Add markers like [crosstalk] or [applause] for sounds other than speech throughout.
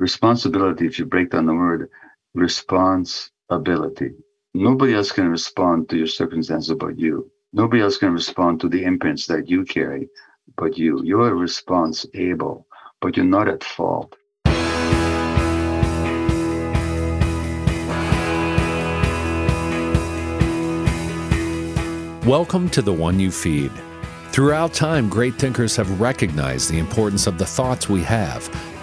Responsibility, if you break down the word, responsibility. Nobody else can respond to your circumstances but you. Nobody else can respond to the imprints that you carry but you. You're responsible, but you're not at fault. Welcome to The One You Feed. Throughout time, great thinkers have recognized the importance of the thoughts we have.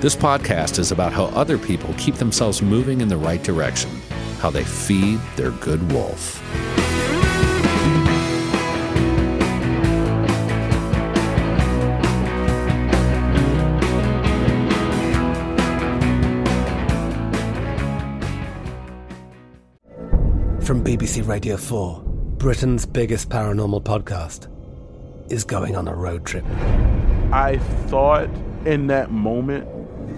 This podcast is about how other people keep themselves moving in the right direction, how they feed their good wolf. From BBC Radio 4, Britain's biggest paranormal podcast is going on a road trip. I thought in that moment,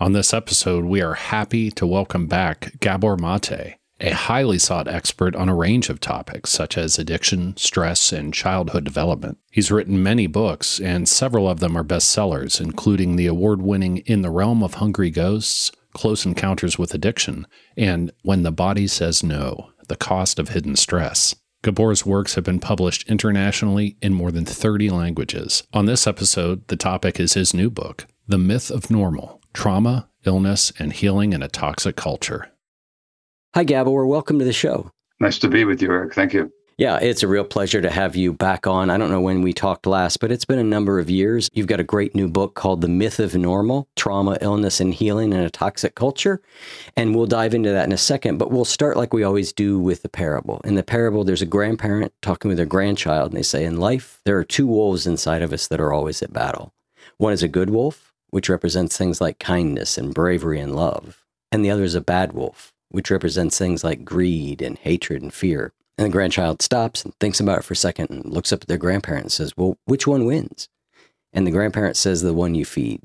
On this episode, we are happy to welcome back Gabor Mate, a highly sought expert on a range of topics such as addiction, stress, and childhood development. He's written many books, and several of them are bestsellers, including the award winning In the Realm of Hungry Ghosts, Close Encounters with Addiction, and When the Body Says No The Cost of Hidden Stress. Gabor's works have been published internationally in more than 30 languages. On this episode, the topic is his new book, the Myth of Normal Trauma, Illness, and Healing in a Toxic Culture. Hi, Gabor. Welcome to the show. Nice to be with you, Eric. Thank you. Yeah, it's a real pleasure to have you back on. I don't know when we talked last, but it's been a number of years. You've got a great new book called The Myth of Normal Trauma, Illness, and Healing in a Toxic Culture. And we'll dive into that in a second, but we'll start like we always do with the parable. In the parable, there's a grandparent talking with their grandchild, and they say, In life, there are two wolves inside of us that are always at battle. One is a good wolf, which represents things like kindness and bravery and love. And the other is a bad wolf, which represents things like greed and hatred and fear. And the grandchild stops and thinks about it for a second and looks up at their grandparent and says, Well, which one wins? And the grandparent says, The one you feed.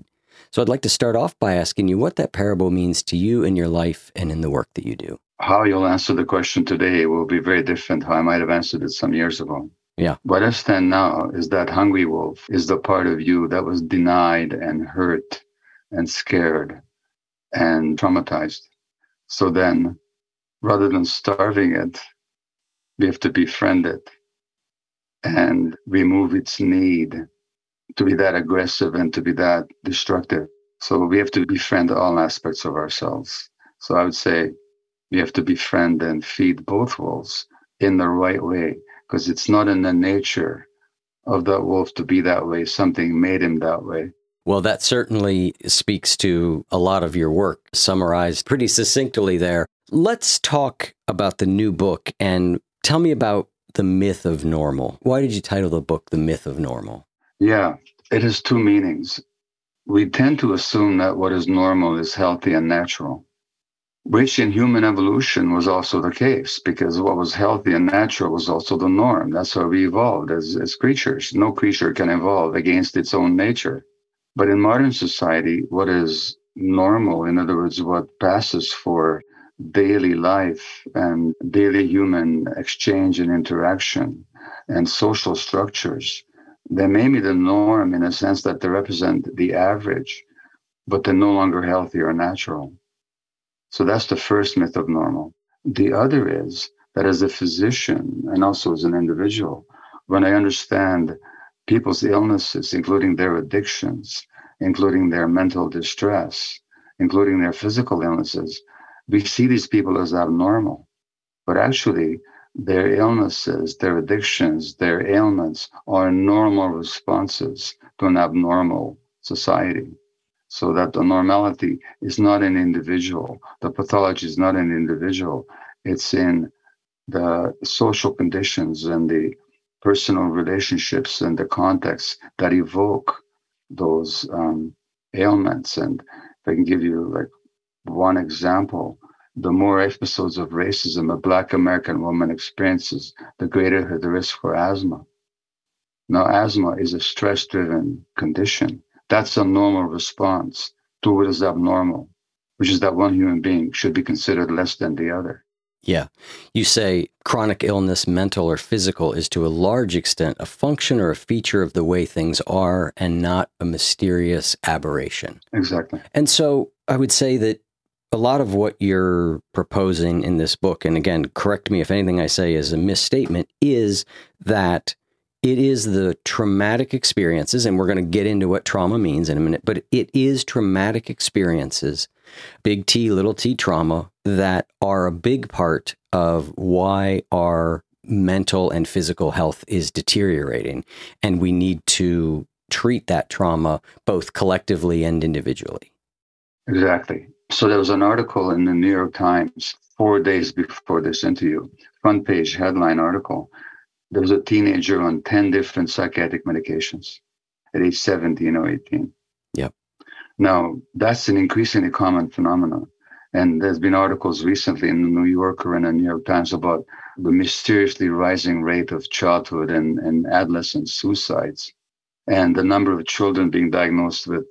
So I'd like to start off by asking you what that parable means to you in your life and in the work that you do. How you'll answer the question today will be very different how I might have answered it some years ago. Yeah. What I stand now is that hungry wolf is the part of you that was denied and hurt and scared and traumatized. So then, rather than starving it, we have to befriend it and remove its need to be that aggressive and to be that destructive. So we have to befriend all aspects of ourselves. So I would say we have to befriend and feed both wolves in the right way because it's not in the nature of that wolf to be that way. Something made him that way. Well, that certainly speaks to a lot of your work, summarized pretty succinctly there. Let's talk about the new book and tell me about the myth of normal. Why did you title the book The Myth of Normal? Yeah, it has two meanings. We tend to assume that what is normal is healthy and natural which in human evolution was also the case because what was healthy and natural was also the norm. That's how we evolved as, as creatures. No creature can evolve against its own nature. But in modern society, what is normal, in other words, what passes for daily life and daily human exchange and interaction and social structures, they may be the norm in a sense that they represent the average, but they're no longer healthy or natural. So that's the first myth of normal. The other is that as a physician and also as an individual, when I understand people's illnesses, including their addictions, including their mental distress, including their physical illnesses, we see these people as abnormal. but actually, their illnesses, their addictions, their ailments are normal responses to an abnormal society. So that the normality is not an individual, the pathology is not an individual, it's in the social conditions and the personal relationships and the context that evoke those um, ailments. And if I can give you like one example, the more episodes of racism a Black American woman experiences, the greater her the risk for asthma. Now, asthma is a stress driven condition. That's a normal response to what is abnormal, which is that one human being should be considered less than the other. Yeah. You say chronic illness, mental or physical, is to a large extent a function or a feature of the way things are and not a mysterious aberration. Exactly. And so I would say that a lot of what you're proposing in this book, and again, correct me if anything I say is a misstatement, is that it is the traumatic experiences, and we're going to get into what trauma means in a minute, but it is traumatic experiences, big T, little t trauma, that are a big part of why our mental and physical health is deteriorating. And we need to treat that trauma both collectively and individually. Exactly. So there was an article in the New York Times four days before this interview, front page headline article. There was a teenager on 10 different psychiatric medications at age 17 or 18. Yep. Now, that's an increasingly common phenomenon. And there's been articles recently in the New Yorker and the New York Times about the mysteriously rising rate of childhood and, and adolescent suicides and the number of children being diagnosed with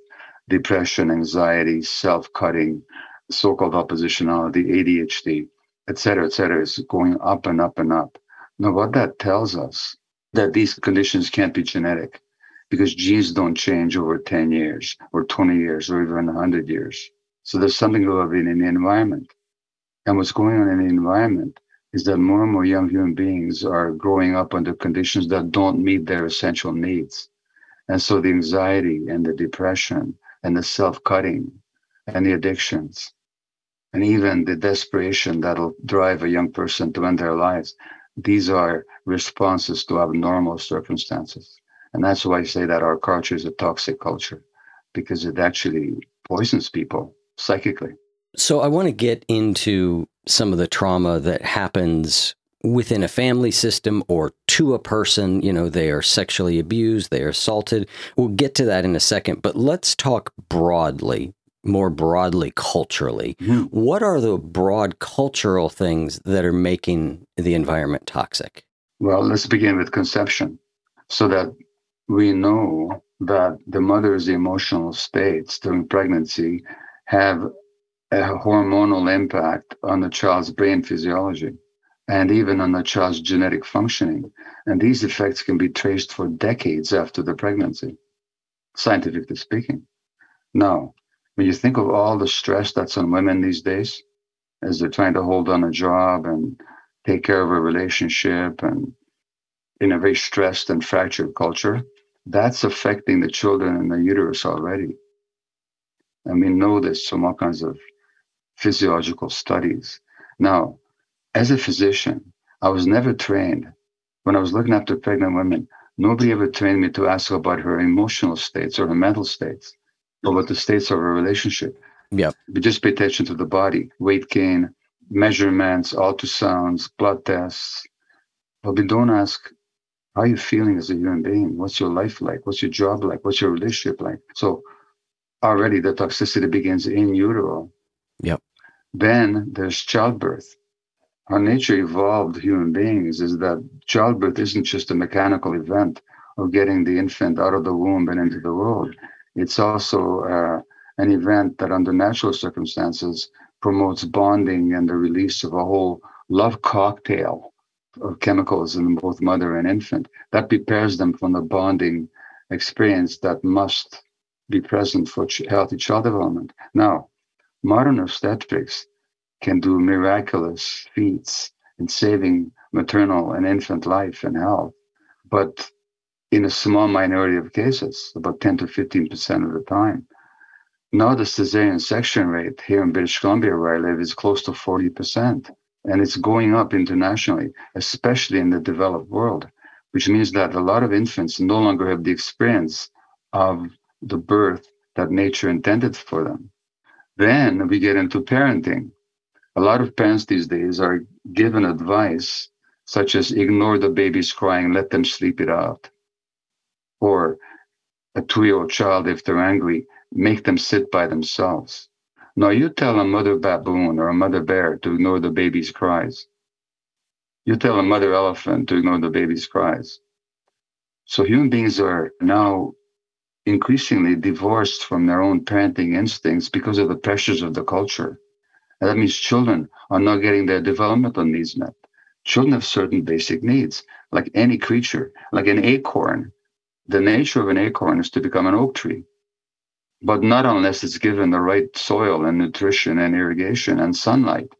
depression, anxiety, self-cutting, so-called oppositionality, ADHD, et cetera, et cetera, is going up and up and up. Now, what that tells us that these conditions can't be genetic because genes don't change over 10 years or 20 years or even 100 years. So there's something going on in the environment. And what's going on in the environment is that more and more young human beings are growing up under conditions that don't meet their essential needs. And so the anxiety and the depression and the self cutting and the addictions and even the desperation that'll drive a young person to end their lives. These are responses to abnormal circumstances. And that's why I say that our culture is a toxic culture because it actually poisons people psychically. So I want to get into some of the trauma that happens within a family system or to a person, you know, they are sexually abused, they are assaulted. We'll get to that in a second, but let's talk broadly, more broadly culturally. Mm-hmm. What are the broad cultural things that are making the environment toxic? Well, let's begin with conception so that we know that the mother's emotional states during pregnancy have a hormonal impact on the child's brain physiology and even on the child's genetic functioning. And these effects can be traced for decades after the pregnancy, scientifically speaking. Now, when you think of all the stress that's on women these days, as they're trying to hold on a job and take care of a relationship and in a very stressed and fractured culture, that's affecting the children in the uterus already. And we know this from all kinds of physiological studies. Now, as a physician, I was never trained. When I was looking after pregnant women, nobody ever trained me to ask about her emotional states or her mental states, about the states of her relationship. Yeah. We just pay attention to the body, weight gain, measurements, ultrasounds, blood tests. But we don't ask, how are you feeling as a human being? What's your life like? What's your job like? What's your relationship like? So already the toxicity begins in utero. Yep. Then there's childbirth how nature evolved human beings is that childbirth isn't just a mechanical event of getting the infant out of the womb and into the world. It's also uh, an event that, under natural circumstances, promotes bonding and the release of a whole love cocktail of chemicals in both mother and infant that prepares them for the bonding experience that must be present for healthy child development. Now, modern obstetrics can do miraculous feats in saving maternal and infant life and health. But in a small minority of cases, about 10 to 15% of the time. Now, the cesarean section rate here in British Columbia, where I live, is close to 40%. And it's going up internationally, especially in the developed world, which means that a lot of infants no longer have the experience of the birth that nature intended for them. Then we get into parenting. A lot of parents these days are given advice such as ignore the baby's crying, let them sleep it out. Or a two year old child, if they're angry, make them sit by themselves. Now, you tell a mother baboon or a mother bear to ignore the baby's cries. You tell a mother elephant to ignore the baby's cries. So human beings are now increasingly divorced from their own parenting instincts because of the pressures of the culture. And that means children are not getting their developmental needs met. Children have certain basic needs, like any creature, like an acorn. The nature of an acorn is to become an oak tree, but not unless it's given the right soil and nutrition and irrigation and sunlight.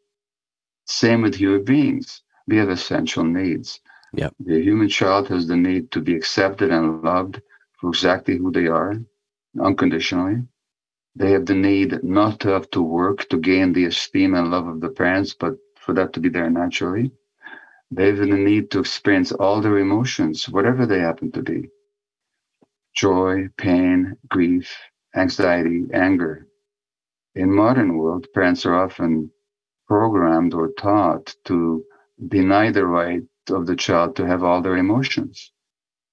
Same with human beings. We have essential needs. Yep. The human child has the need to be accepted and loved for exactly who they are, unconditionally. They have the need not to have to work to gain the esteem and love of the parents, but for that to be there naturally. They have the need to experience all their emotions, whatever they happen to be joy, pain, grief, anxiety, anger. In modern world, parents are often programmed or taught to deny the right of the child to have all their emotions.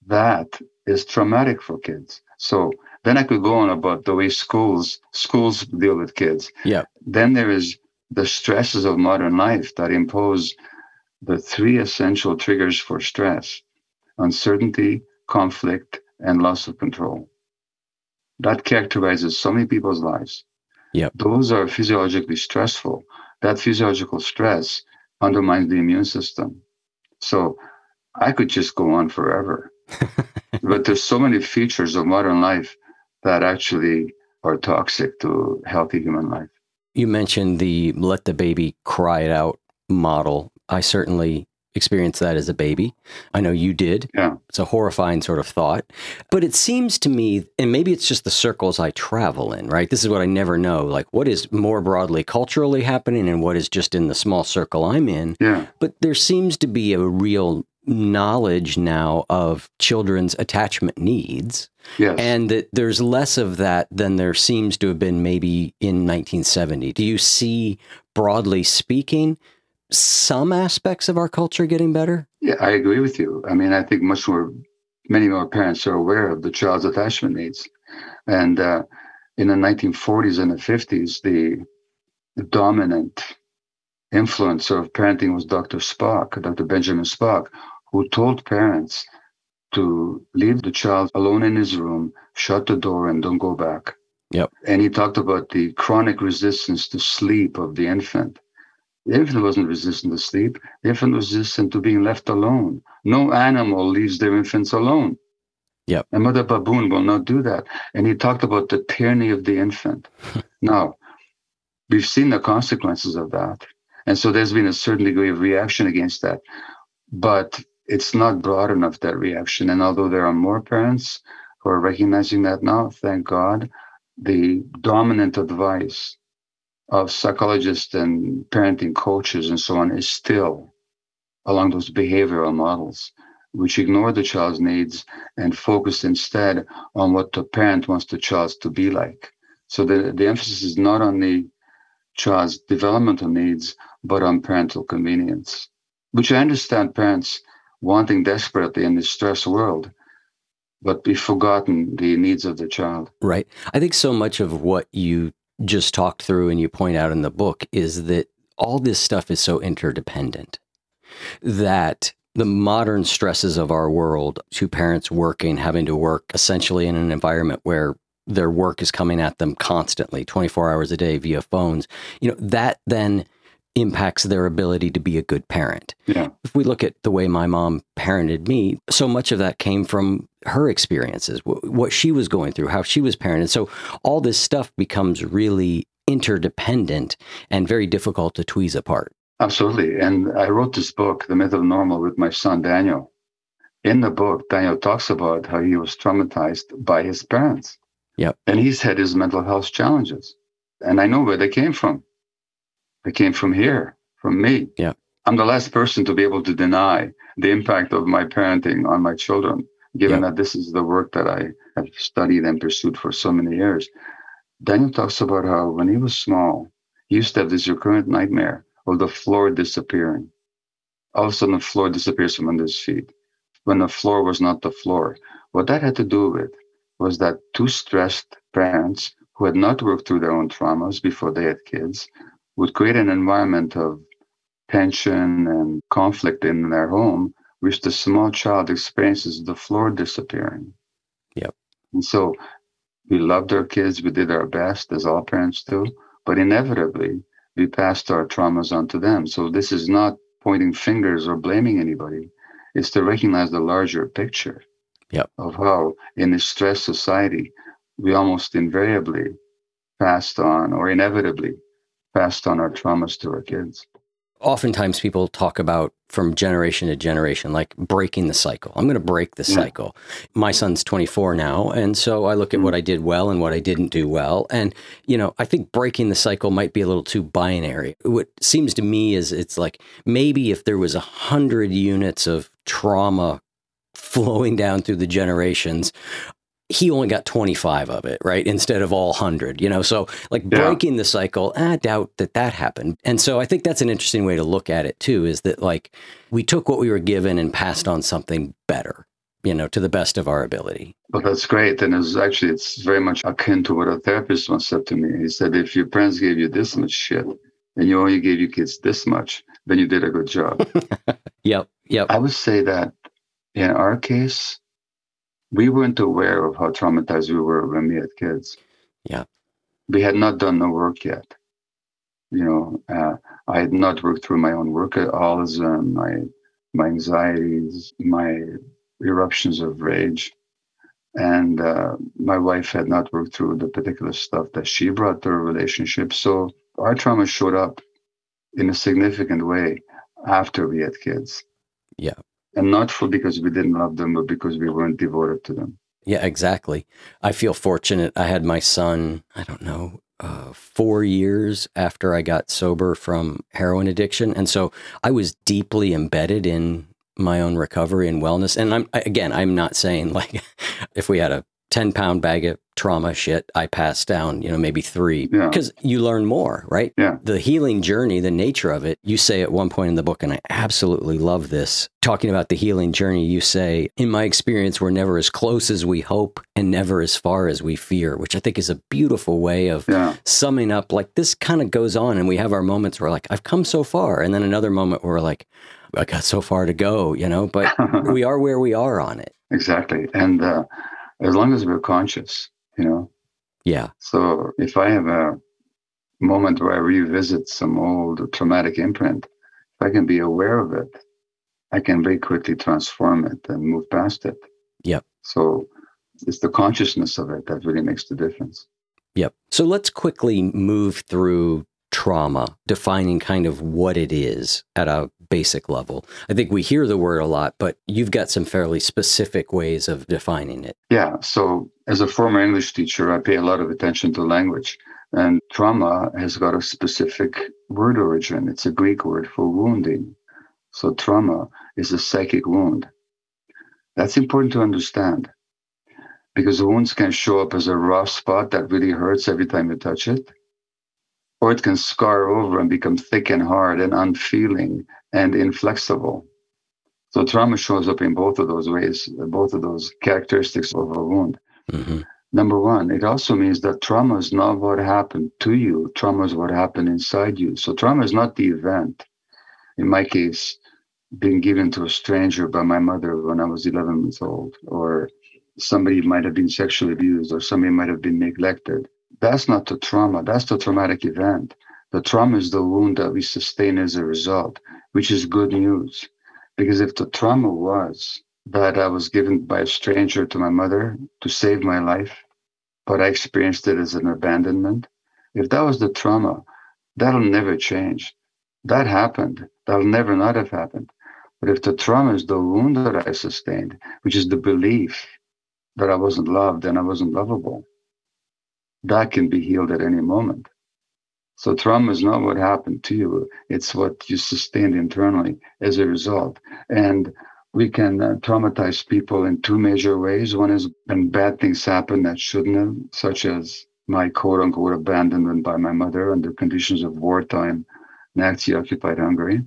That is traumatic for kids. So then I could go on about the way schools schools deal with kids. Yeah. Then there is the stresses of modern life that impose the three essential triggers for stress uncertainty, conflict, and loss of control. That characterizes so many people's lives. Yep. Those are physiologically stressful. That physiological stress undermines the immune system. So I could just go on forever. [laughs] but there's so many features of modern life that actually are toxic to healthy human life. You mentioned the let the baby cry it out model. I certainly experienced that as a baby. I know you did. Yeah. It's a horrifying sort of thought. But it seems to me, and maybe it's just the circles I travel in, right? This is what I never know. Like, what is more broadly culturally happening and what is just in the small circle I'm in. Yeah. But there seems to be a real knowledge now of children's attachment needs. Yes. And that there's less of that than there seems to have been maybe in 1970. Do you see, broadly speaking, some aspects of our culture getting better? Yeah, I agree with you. I mean, I think much more, many more parents are aware of the child's attachment needs. And uh, in the 1940s and the 50s, the, the dominant influencer of parenting was Dr. Spock, Dr. Benjamin Spock, who told parents to leave the child alone in his room, shut the door, and don't go back. Yep. And he talked about the chronic resistance to sleep of the infant. The infant wasn't resistant to sleep. The infant was resistant to being left alone. No animal leaves their infants alone. Yep. A mother baboon will not do that. And he talked about the tyranny of the infant. [laughs] now, we've seen the consequences of that. And so there's been a certain degree of reaction against that. But it's not broad enough, that reaction. And although there are more parents who are recognizing that now, thank God, the dominant advice of psychologists and parenting coaches and so on is still along those behavioral models, which ignore the child's needs and focus instead on what the parent wants the child to be like. So the, the emphasis is not on the child's developmental needs, but on parental convenience, which I understand parents wanting desperately in this stress world but we've forgotten the needs of the child. Right. I think so much of what you just talked through and you point out in the book is that all this stuff is so interdependent that the modern stresses of our world, two parents working, having to work essentially in an environment where their work is coming at them constantly, 24 hours a day via phones, you know, that then impacts their ability to be a good parent. Yeah. If we look at the way my mom parented me, so much of that came from her experiences, what she was going through, how she was parented. So all this stuff becomes really interdependent and very difficult to tweeze apart. Absolutely. And I wrote this book, The Myth of Normal, with my son Daniel. In the book, Daniel talks about how he was traumatized by his parents. Yep. And he's had his mental health challenges. And I know where they came from. They came from here, from me. Yeah. I'm the last person to be able to deny the impact of my parenting on my children, given that this is the work that I have studied and pursued for so many years. Daniel talks about how when he was small, he used to have this recurrent nightmare of the floor disappearing. All of a sudden, the floor disappears from under his feet when the floor was not the floor. What that had to do with was that two stressed parents who had not worked through their own traumas before they had kids would create an environment of tension and conflict in their home, which the small child experiences the floor disappearing. Yep. And so we loved our kids, we did our best, as all parents do, but inevitably we passed our traumas on to them. So this is not pointing fingers or blaming anybody. It's to recognize the larger picture yep. of how in a stressed society we almost invariably passed on or inevitably passed on our traumas to our kids oftentimes people talk about from generation to generation, like breaking the cycle. I'm going to break the yeah. cycle. My son's 24 now. And so I look at mm what I did well and what I didn't do well. And, you know, I think breaking the cycle might be a little too binary. What seems to me is it's like maybe if there was a hundred units of trauma [laughs] flowing down through the generations, he only got 25 of it, right? Instead of all 100, you know? So, like yeah. breaking the cycle, I doubt that that happened. And so, I think that's an interesting way to look at it, too, is that like we took what we were given and passed on something better, you know, to the best of our ability. Well, that's great. And it's actually, it's very much akin to what a therapist once said to me. He said, if your parents gave you this much shit and you only gave your kids this much, then you did a good job. [laughs] yep. Yep. I would say that in our case, we weren't aware of how traumatized we were when we had kids. Yeah. We had not done the work yet. You know, uh, I had not worked through my own workaholism, my my anxieties, my eruptions of rage, and uh, my wife had not worked through the particular stuff that she brought to her relationship. So our trauma showed up in a significant way after we had kids. Yeah and not for because we didn't love them, but because we weren't devoted to them. Yeah, exactly. I feel fortunate. I had my son, I don't know, uh, four years after I got sober from heroin addiction. And so I was deeply embedded in my own recovery and wellness. And I'm, again, I'm not saying [laughs] like if we had a 10 pound bag of trauma shit, I passed down, you know, maybe three yeah. because you learn more, right? Yeah. The healing journey, the nature of it, you say at one point in the book, and I absolutely love this. Talking about the healing journey, you say, in my experience, we're never as close as we hope and never as far as we fear, which I think is a beautiful way of yeah. summing up. Like this kind of goes on, and we have our moments where, like, I've come so far. And then another moment where we're like, I got so far to go, you know, but [laughs] we are where we are on it. Exactly. And, uh, as long as we're conscious, you know. Yeah. So if I have a moment where I revisit some old traumatic imprint, if I can be aware of it, I can very quickly transform it and move past it. Yep. So it's the consciousness of it that really makes the difference. Yep. So let's quickly move through trauma, defining kind of what it is at a basic level. I think we hear the word a lot, but you've got some fairly specific ways of defining it. Yeah. So, as a former English teacher, I pay a lot of attention to language. And trauma has got a specific word origin. It's a Greek word for wounding. So, trauma is a psychic wound. That's important to understand because wounds can show up as a rough spot that really hurts every time you touch it or it can scar over and become thick and hard and unfeeling and inflexible. So trauma shows up in both of those ways, both of those characteristics of a wound. Mm-hmm. Number one, it also means that trauma is not what happened to you. Trauma is what happened inside you. So trauma is not the event. In my case, being given to a stranger by my mother when I was 11 months old, or somebody might have been sexually abused, or somebody might have been neglected. That's not the trauma, that's the traumatic event. The trauma is the wound that we sustain as a result, which is good news. Because if the trauma was that I was given by a stranger to my mother to save my life, but I experienced it as an abandonment, if that was the trauma, that'll never change. That happened. That'll never not have happened. But if the trauma is the wound that I sustained, which is the belief that I wasn't loved and I wasn't lovable, that can be healed at any moment. So trauma is not what happened to you; it's what you sustained internally as a result. And we can uh, traumatize people in two major ways. One is when bad things happen that shouldn't have, such as my quote unquote abandonment by my mother under conditions of wartime Nazi occupied Hungary.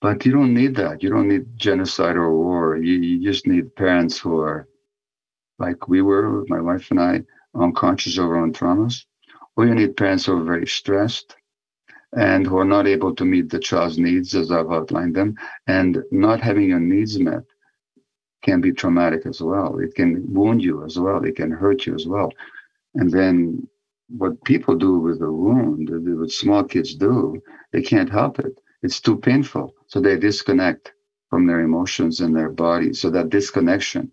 But you don't need that. You don't need genocide or war. You, you just need parents who are like we were, my wife and I, unconscious our own traumas. Or you need parents who are very stressed and who are not able to meet the child's needs as I've outlined them. And not having your needs met can be traumatic as well. It can wound you as well. It can hurt you as well. And then what people do with a wound, what small kids do, they can't help it. It's too painful. So they disconnect from their emotions and their body. So that disconnection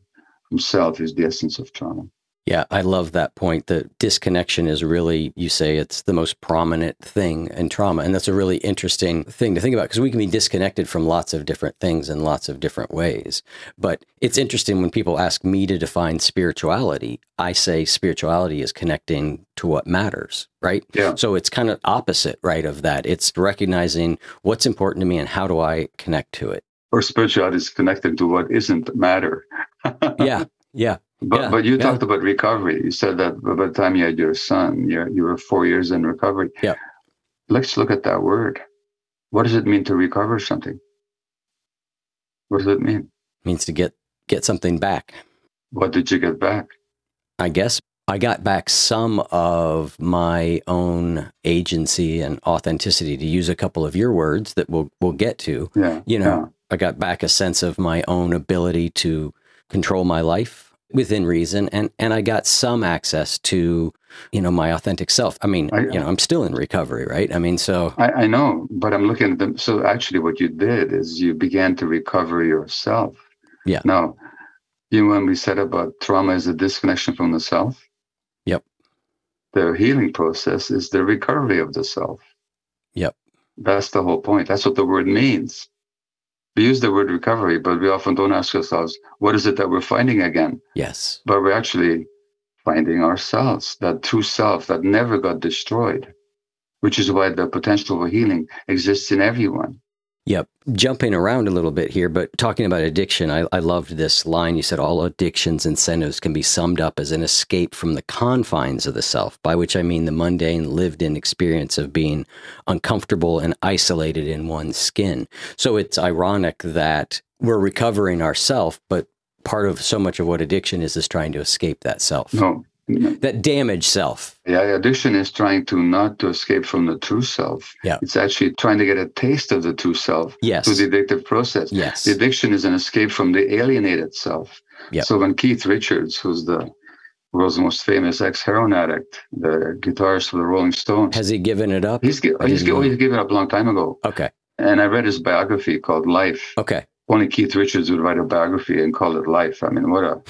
from self is the essence of trauma. Yeah, I love that point. The disconnection is really, you say it's the most prominent thing in trauma. And that's a really interesting thing to think about because we can be disconnected from lots of different things in lots of different ways. But it's interesting when people ask me to define spirituality, I say spirituality is connecting to what matters, right? Yeah. So it's kind of opposite, right, of that. It's recognizing what's important to me and how do I connect to it. Or spirituality is connected to what isn't matter. [laughs] yeah. Yeah. But Yeah, but you yeah. talked about recovery. You said that by the time you had your son, you you were four years in recovery. Yeah. Let's look at that word. What does it mean to recover something? What does it mean? It means to get get something back. What did you get back? I guess I got back some of my own agency and authenticity to use a couple of your words that we'll we'll get to. Yeah. You know, I got back a sense of my own ability to control my life within reason and and I got some access to, you know, my authentic self. I mean, I- you know, I'm still in recovery, right? I mean, so I, I know, but I'm looking at them. So actually, what you did is you began to recover yourself. Yeah. Now, you know, when we said about trauma is a disconnection from the self. Yep. The healing process is the recovery of the self. Yep. That's the whole point. That's what the word means. We use the word recovery, but we often don't ask ourselves, what is it that we're finding again? yes. But we're actually finding ourselves, that true self that never got destroyed, which is why the potential for healing exists in everyone. Yep. Jumping around a little bit here, but talking about addiction, I, I loved this line. You said all addictions and incentives can be summed up as an escape from the confines of the self, by which I mean the mundane, lived in experience of being uncomfortable and isolated in one's skin. So it's ironic that we're recovering ourself, but part of so much of what addiction is is trying to escape that self, No. Mm-hmm. that damaged self. Yeah, addiction is trying to not to escape from the true self. Yeah. It's actually trying to get a taste of the true self Yes. through the addictive process. Yes. The addiction is an escape from the alienated self. Yep. So when Keith Richards, who's the world's most famous ex-heroin addict, the guitarist for the Rolling Stones, Has he given it up? he's, he's, didn't gi- know. he's given up a long time ago. Okay. And I read his biography called Life. Okay. Only Keith Richards would write a biography and call it Life. I mean, what a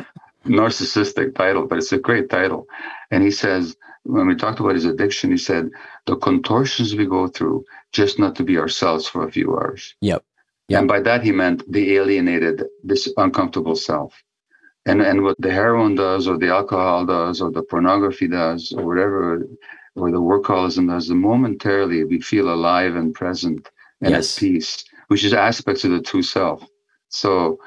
[laughs] narcissistic title, but it's a great title. And he says, when we talked about his addiction, he said, the contortions we go through just not to be ourselves for a few hours. Yep. Yep. And by that, he meant the alienated, this uncomfortable self. And, and what the heroin does, or the alcohol does, or the pornography does, or whatever, or the workaholism does, the momentarily we feel alive and present and Yes. at peace, which is aspects of the true self. So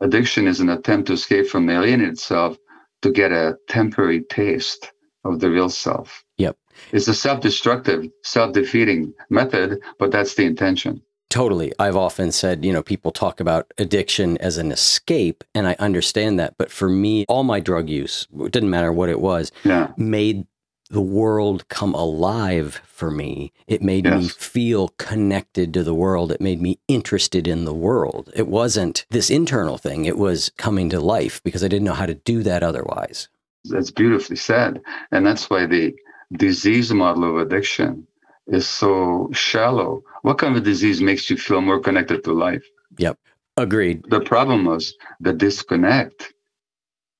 addiction is an attempt to escape from the alienated self to get a temporary taste of the real self. Yep. It's a self-destructive, self-defeating method, but that's the intention. Totally. I've often said, you know, people talk about addiction as an escape, and I understand that. But for me, all my drug use, it didn't matter what it was, Yeah. made the world come alive for me. It made me feel connected to the world. It made me interested in the world. It wasn't this internal thing, it was coming to life because I didn't know how to do that otherwise. That's beautifully said. And that's why the disease model of addiction is so shallow. What kind of disease makes you feel more connected to life? Yep. Agreed. The problem was the disconnect.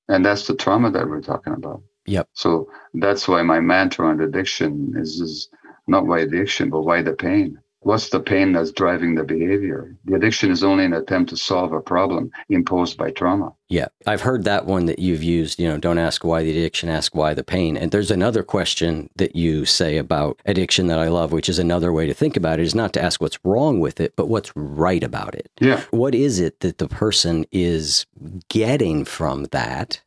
And that's the trauma that we're talking about. Yep. So that's why my mantra on addiction is, is not why addiction, but why the pain. What's the pain that's driving the behavior? The addiction is only an attempt to solve a problem imposed by trauma. Yeah, I've heard that one that you've used, you know, don't ask why the addiction, ask why the pain. And there's another question that you say about addiction that I love, which is another way to think about it is not to ask what's wrong with it, but what's right about it. Yeah. What is it that the person is getting from that?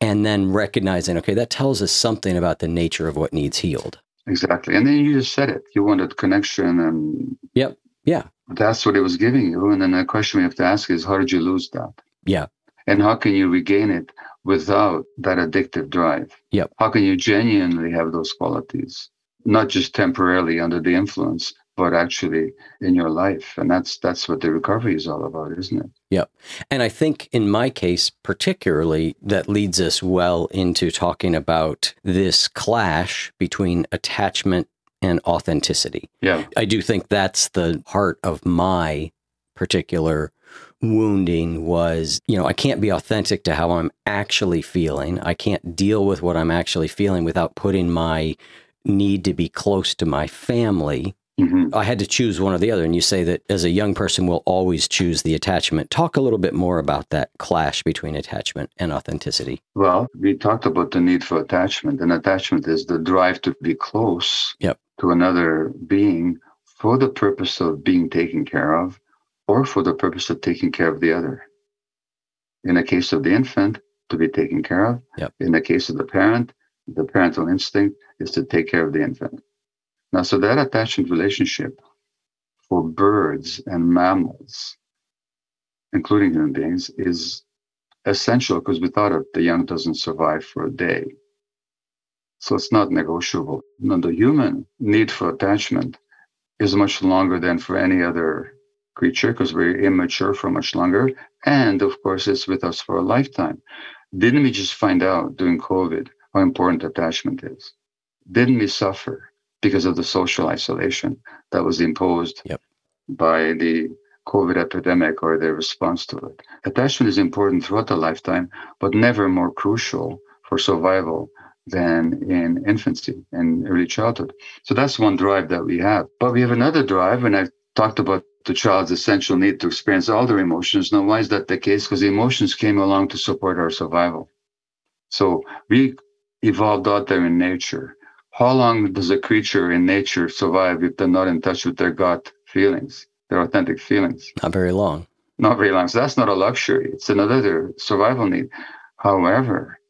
And then recognizing, okay, that tells us something about the nature of what needs healed. Exactly. And then you just said it. You wanted connection and Yep. Yeah. that's what it was giving you. And then the question we have to ask is how did you lose that? Yeah. And how can you regain it without that addictive drive? Yep. How can you genuinely have those qualities? Not just temporarily under the influence, but actually in your life. And that's that's what the recovery is all about, isn't it? Yep. And I think in my case, particularly, that leads us well into talking about this clash between attachment and authenticity. Yeah. I do think that's the heart of my particular wounding was, you know, I can't be authentic to how I'm actually feeling. I can't deal with what I'm actually feeling without putting my need to be close to my family hmm I had to choose one or the other. And you say that as a young person, we'll always choose the attachment. Talk a little bit more about that clash between attachment and authenticity. Well, we talked about the need for attachment, and attachment is the drive to be close Yep. to another being for the purpose of being taken care of or for the purpose of taking care of the other. In the case of the infant, to be taken care of. Yep. In the case of the parent, the parental instinct is to take care of the infant. Now, so that attachment relationship for birds and mammals, including human beings, is essential because without it, the young doesn't survive for a day. So it's not negotiable. Now, the human need for attachment is much longer than for any other creature because we're immature for much longer. And of course, it's with us for a lifetime. Didn't we just find out during COVID how important attachment is? Didn't we suffer because of the social isolation that was imposed Yep. by the COVID epidemic or their response to it? Attachment is important throughout the lifetime, but never more crucial for survival than in infancy and early childhood. So that's one drive that we have. But we have another drive, and I've talked about the child's essential need to experience all their emotions. Now, why is that the case? Because the emotions came along to support our survival. So we evolved out there in nature. How long does a creature in nature survive if they're not in touch with their gut feelings, their authentic feelings? Not very long. Not very long. So that's not a luxury. It's another survival need. However,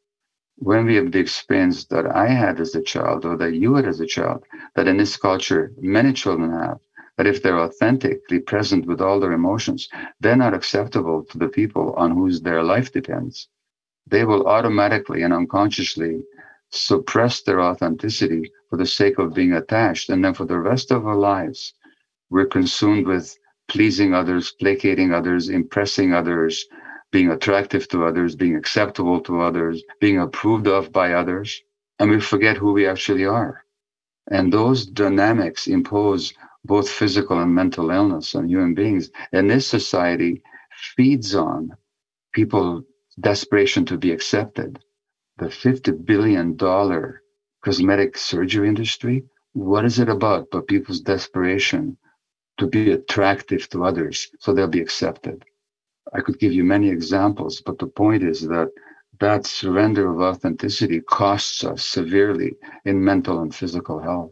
when we have the experience that I had as a child or that you had as a child, that in this culture many children have, that if they're authentically present with all their emotions, they're not acceptable to the people on whose their life depends. They will automatically and unconsciously suppress their authenticity for the sake of being attached. And then for the rest of our lives, we're consumed with pleasing others, placating others, impressing others, being attractive to others, being acceptable to others, being approved of by others. And we forget who we actually are. And those dynamics impose both physical and mental illness on human beings. And this society feeds on people's desperation to be accepted. The $50 billion cosmetic surgery industry, what is it about but people's desperation to be attractive to others so they'll be accepted? I could give you many examples, but the point is that that surrender of authenticity costs us severely in mental and physical health.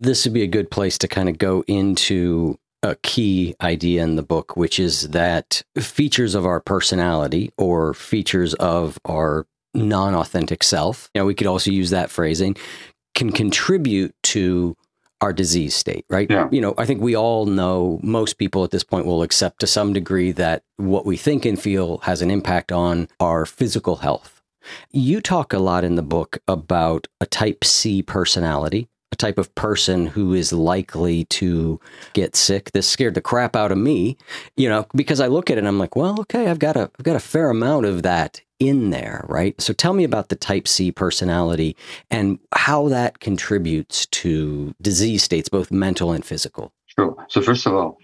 This would be a good place to kind of go into a key idea in the book, which is that features of our personality or features of our non authentic self, you know, we could also use that phrasing, can contribute to our disease state, right? Yeah. You know, I think we all know most people at this point will accept to some degree that what we think and feel has an impact on our physical health. You talk a lot in the book about a type C personality, type of person who is likely to get sick. This scared the crap out of me, you know, because I look at it and I'm like, well, okay, I've got a I've got a fair amount of that in there, right? So tell me about the type C personality and how that contributes to disease states, both mental and physical. Sure. So first of all,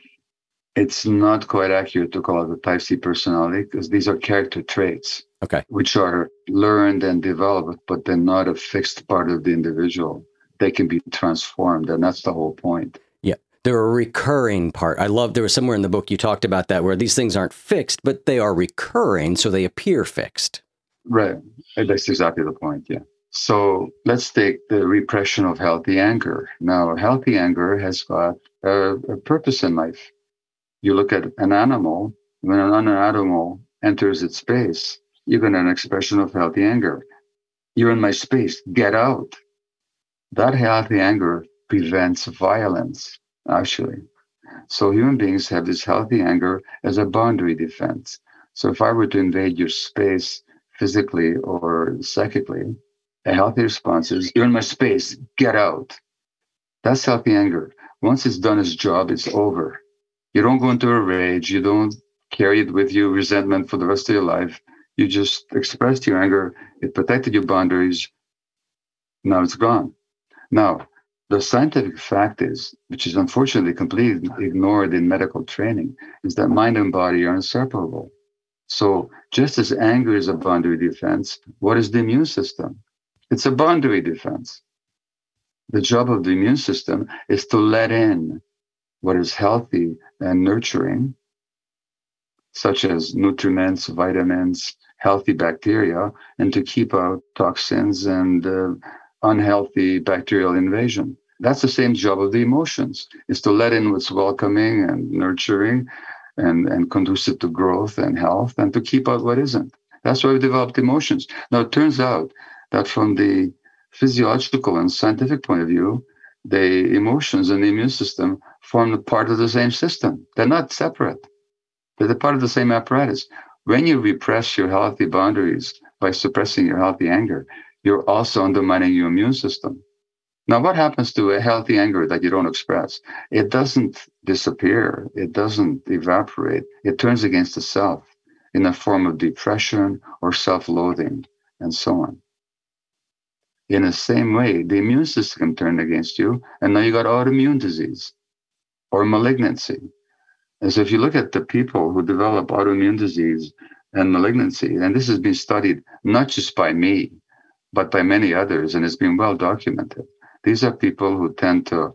it's not quite accurate to call it a type C personality because these are character traits. Okay. Which are learned and developed, but they're not a fixed part of the individual. They can be transformed, and that's the whole point. Yeah. They're a recurring part. I love there was somewhere in the book you talked about that where these things aren't fixed, but they are recurring, so they appear fixed. Right. That's exactly the point. Yeah. So let's take the repression of healthy anger. Now, healthy anger has got a, a purpose in life. You look at an animal, when an animal enters its space, you get an expression of healthy anger. You're in my space, get out. That healthy anger prevents violence, actually. So human beings have this healthy anger as a boundary defense. So if I were to invade your space physically or psychically, a healthy response is, You're in my space, get out. That's healthy anger. Once it's done its job, it's over. You don't go into a rage, you don't carry it with you, resentment for the rest of your life. You just expressed your anger, it protected your boundaries. Now it's gone. Now, the scientific fact is, which is unfortunately completely ignored in medical training, is that mind and body are inseparable. So, just as anger is a boundary defense, what is the immune system? It's a boundary defense. The job of the immune system is to let in what is healthy and nurturing, such as nutriments, vitamins, healthy bacteria, and to keep out toxins and uh, unhealthy bacterial invasion. That's the same job of the emotions, is to let in what's welcoming and nurturing and, and conducive to growth and health and to keep out what isn't. That's why we developed emotions. Now, it turns out that from the physiological and scientific point of view, the emotions and the immune system form part of the same system. They're not separate. They're part of the same apparatus. When you repress your healthy boundaries by suppressing your healthy anger, you're also undermining your immune system. Now, what happens to a healthy anger that you don't express? It doesn't disappear. It doesn't evaporate. It turns against itself in the form of depression or self-loathing and so on. In the same way, the immune system turned against you, and now you got autoimmune disease or malignancy. And so if you look at the people who develop autoimmune disease and malignancy, and this has been studied not just by me, but by many others, and it's been well documented. These are people who tend to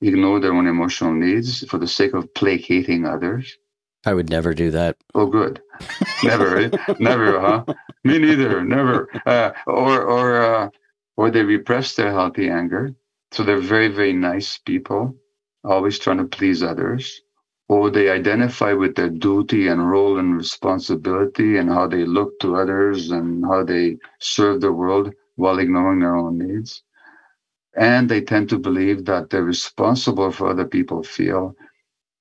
ignore their own emotional needs for the sake of placating others. I would never do that. Oh, good. Never, right? never, huh? Me neither. Never. Uh, or, or, uh, or they repress their healthy anger. So they're very, very nice people, always trying to please others. Or they identify with their duty and role and responsibility and how they look to others and how they serve the world while ignoring their own needs. And they tend to believe that they're responsible for other people feel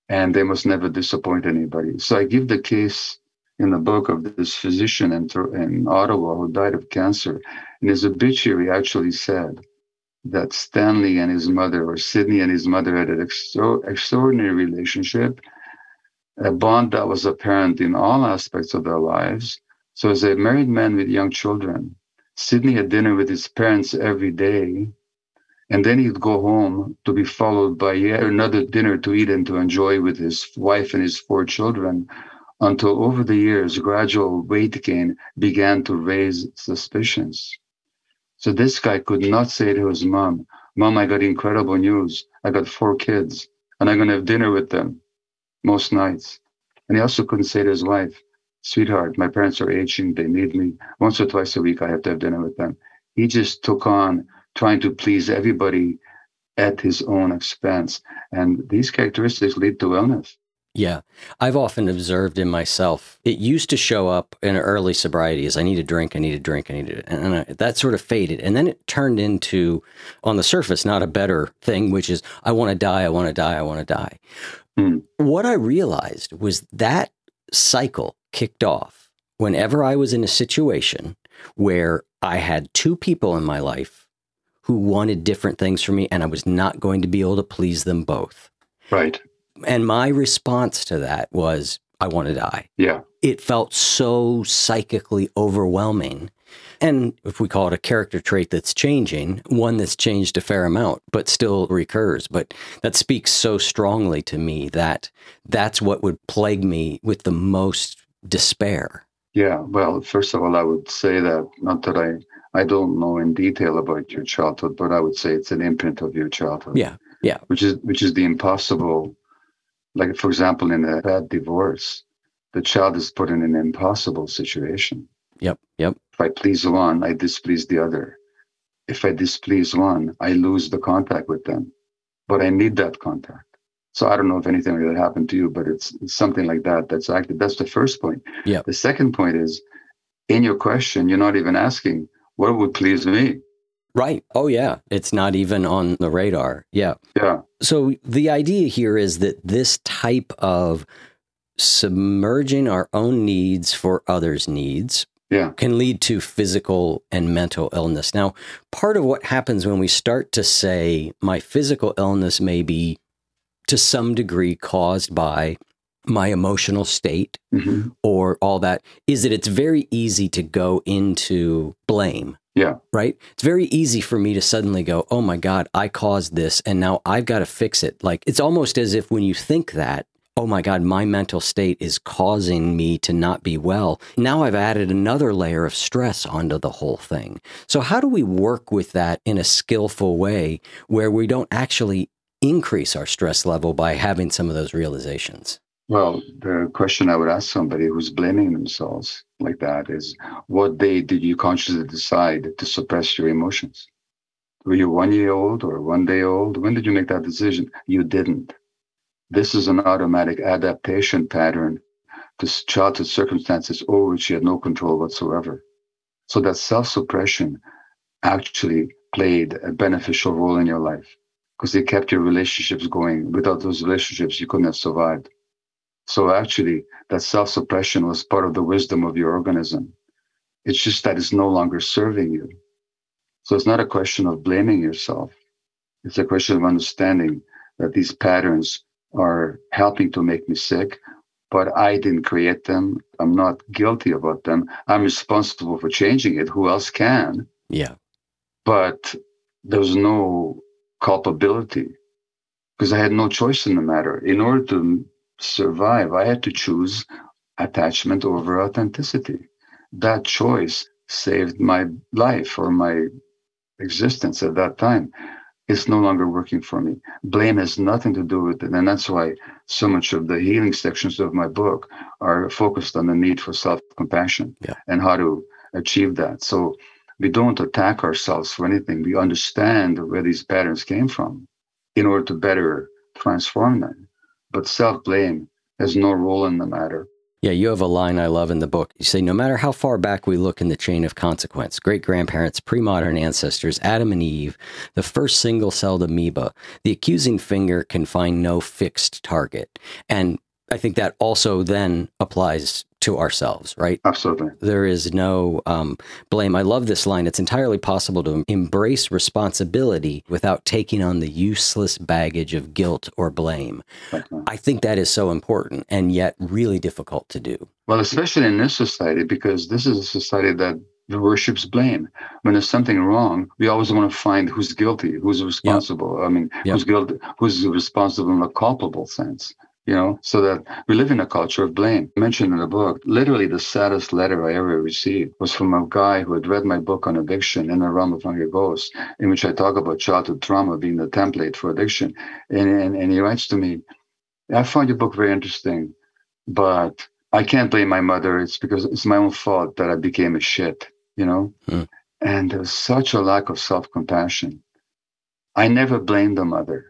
and they must never disappoint anybody. So I give the case in the book of this physician in, in Ottawa who died of cancer. In his obituary, actually said that Stanley and his mother, or Sidney and his mother, had an extra- extraordinary relationship, a bond that was apparent in all aspects of their lives. So, as a married man with young children, Sidney had dinner with his parents every day And then he'd go home to be followed by yet another dinner to eat and to enjoy with his wife and his four children until over the years, gradual weight gain began to raise suspicions. So this guy could not say to his mom, Mom, I got incredible news. I got four kids and I'm going to have dinner with them most nights. And he also couldn't say to his wife, Sweetheart, my parents are aging. They need me. Once or twice a week, I have to have dinner with them. He just took on trying to please everybody at his own expense. And these characteristics lead to illness. Yeah. I've often observed in myself, it used to show up in early sobriety as I need a drink, I need a drink, I need it. And I, that sort of faded. And then it turned into, on the surface, not a better thing, which is, I want to die, I want to die, I want to die. Mm. What I realized was that cycle kicked off whenever I was in a situation where I had two people in my life who wanted different things from me and I was not going to be able to please them both. Right. And my response to that was, I want to die. Yeah. It felt so psychically overwhelming. And if we call it a character trait that's changing, one that's changed a fair amount, but still recurs. But that speaks so strongly to me that that's what would plague me with the most despair. Yeah. Well, first of all, I would say that not that I I don't know in detail about your childhood, but I would say it's an imprint of your childhood. Yeah. Yeah. Which is which is the impossible like, for example, in a bad divorce, the child is put in an impossible situation. Yep. Yep. If I please one, I displease the other. If I displease one, I lose the contact with them. But I need that contact. So I don't know if anything like that happened to you, but it's, it's something like that. That's actually that's the first point. Yeah. The second point is, in your question, you're not even asking what would please me. Right. Oh, yeah. It's not even on the radar. Yeah. Yeah. So the idea here is that this type of submerging our own needs for others' needs yeah. can lead to physical and mental illness. Now, part of what happens when we start to say, my physical illness may be to some degree caused by my emotional state mm-hmm. or all that, is that it's very easy to go into blame yeah. Right? It's very easy for me to suddenly go, oh my God, I caused this and now I've got to fix it. Like it's almost as if when you think that, oh my God, my mental state is causing me to not be well. Now I've added another layer of stress onto the whole thing. So, how do we work with that in a skillful way where we don't actually increase our stress level by having some of those realizations? Well, the question I would ask somebody who's blaming themselves like that is what day did you consciously decide to suppress your emotions? Were you one year old or one day old? When did you make that decision? You didn't. This is an automatic adaptation pattern to childhood circumstances over which you had no control whatsoever. So that self suppression actually played a beneficial role in your life because it kept your relationships going. Without those relationships, you couldn't have survived. So actually, that self suppression was part of the wisdom of your organism. It's just that it's no longer serving you. So it's not a question of blaming yourself. It's a question of understanding that these patterns are helping to make me sick, but I didn't create them. I'm not guilty about them. I'm responsible for changing it. Who else can? Yeah. But there's no culpability because I had no choice in the matter. In order to survive, I had to choose attachment over authenticity. That choice saved my life or my existence at that time. It's no longer working for me. Blame has nothing to do with it. And that's why so much of the healing sections of my book are focused on the need for self compassion yeah. and how to achieve that. So we don't attack ourselves for anything. We understand where these patterns came from in order to better transform them but self blame has no role in the matter. Yeah, you have a line I love in the book. You say, no matter how far back we look in the chain of consequence, great grandparents, pre modern ancestors, Adam and Eve, the first single celled amoeba, the accusing finger can find no fixed target. And I think that also then applies to ourselves, right? Absolutely. There is no um, blame. I love this line. It's entirely possible to embrace responsibility without taking on the useless baggage of guilt or blame. Okay. I think that is so important and yet really difficult to do. Well, especially in this society, because this is a society that worships blame. When there's something wrong, we always want to find who's guilty, who's responsible. Yep. I mean, yep. who's guilty, who's responsible in a culpable sense. You know, so that we live in a culture of blame. I mentioned in the book, literally the saddest letter I ever received was from a guy who had read my book on addiction in the realm of hungry ghosts, in which I talk about childhood trauma being the template for addiction. And, and, and he writes to me, I found your book very interesting, but I can't blame my mother. It's because it's my own fault that I became a shit you know? Mm. And there's such a lack of self compassion. I never blame the mother.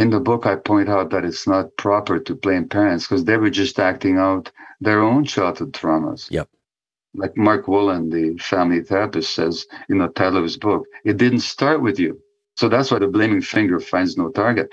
In the book, I point out that it's not proper to blame parents because they were just acting out their own childhood traumas. Yep. Like Mark Wolynn, the family therapist, says in the title of his book, it didn't start with you. So that's why the blaming finger finds no target.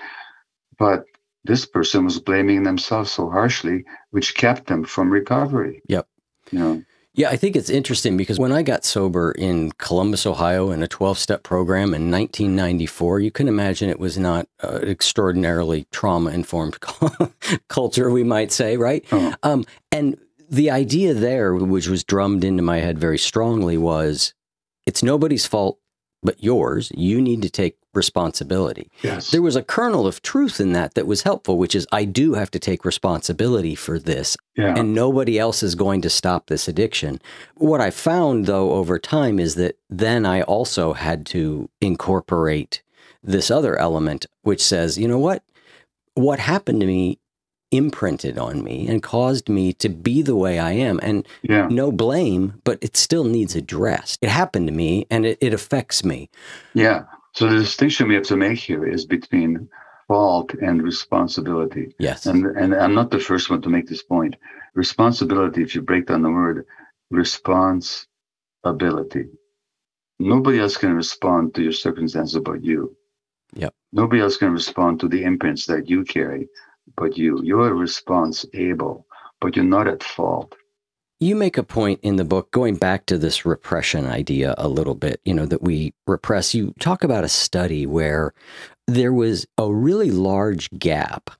But this person was blaming themselves so harshly, which kept them from recovery. Yep. You know. Yeah, I think it's interesting because when I got sober in Columbus, Ohio, in a 12 step program in 1994, you can imagine it was not an extraordinarily trauma informed [laughs] culture, we might say, right? Oh. Um, and the idea there, which was drummed into my head very strongly, was it's nobody's fault but yours. You need to take responsibility. Yes. There was a kernel of truth in that that was helpful, which is I do have to take responsibility for this. Yeah. And nobody else is going to stop this addiction. What I found though over time is that then I also had to incorporate this other element, which says, you know what? What happened to me imprinted on me and caused me to be the way I am. And yeah. no blame, but it still needs addressed. It happened to me and it, it affects me. Yeah. So the distinction we have to make here is between fault and responsibility. Yes. And and I'm not the first one to make this point. Responsibility, if you break down the word responsibility, nobody else can respond to your circumstances but you. Yep. Nobody else can respond to the imprints that you carry but you. You're responsible, but you're not at fault. You make a point in the book going back to this repression idea a little bit, you know, that we repress. You talk about a study where there was a really large gap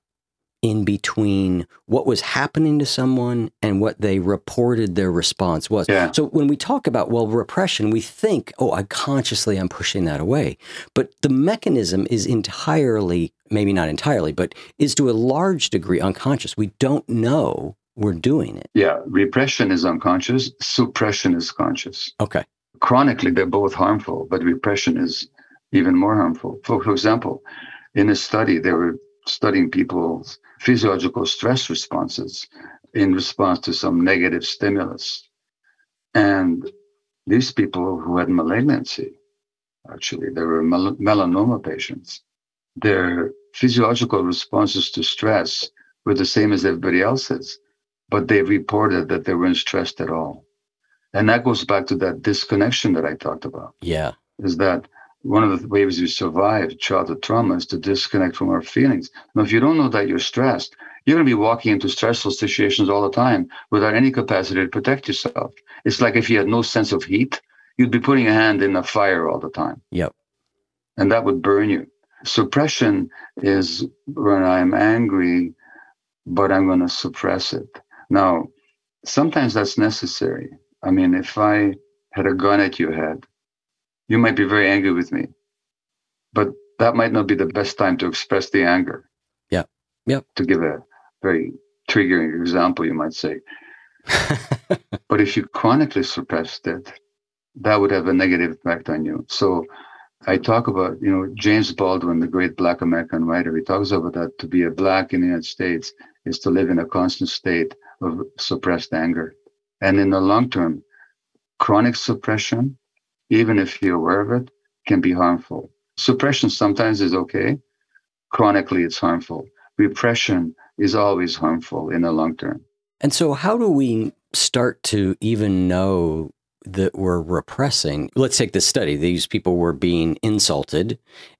in between what was happening to someone and what they reported their response was. Yeah. So when we talk about well repression, we think, oh, I consciously I'm pushing that away. But the mechanism is entirely, maybe not entirely, but is to a large degree unconscious. We don't know we're doing it. Yeah, repression is unconscious, suppression is conscious. Okay. Chronically, they're both harmful, but repression is even more harmful. For, for example, in a study, they were studying people's physiological stress responses in response to some negative stimulus. And these people who had malignancy, actually, they were mel- melanoma patients, their physiological responses to stress were the same as everybody else's, but they reported that they weren't stressed at all. And that goes back to that disconnection that I talked about. Yeah. Is that one of the ways we survive childhood trauma is to disconnect from our feelings. Now, if you don't know that you're stressed, you're going to be walking into stressful situations all the time without any capacity to protect yourself. It's like if you had no sense of heat, you'd be putting a hand in a fire all the time. Yep. And that would burn you. Suppression is when I'm angry, but I'm going to suppress it. Now, sometimes that's necessary. I mean, if I had a gun at your head you might be very angry with me, but that might not be the best time to express the anger. Yeah. Yep. To give a very triggering example, you might say. [laughs] but if you chronically suppressed it, that would have a negative effect on you. So I talk about, you know, James Baldwin, the great black American writer, he talks about that to be a black in the United States is to live in a constant state of suppressed anger. And in the long term, chronic suppression even if you're aware of it, can be harmful. Suppression sometimes is okay. Chronically, it's harmful. Repression is always harmful in the long term. And so, how do we start to even know that we're repressing? Let's take this study. These people were being insulted,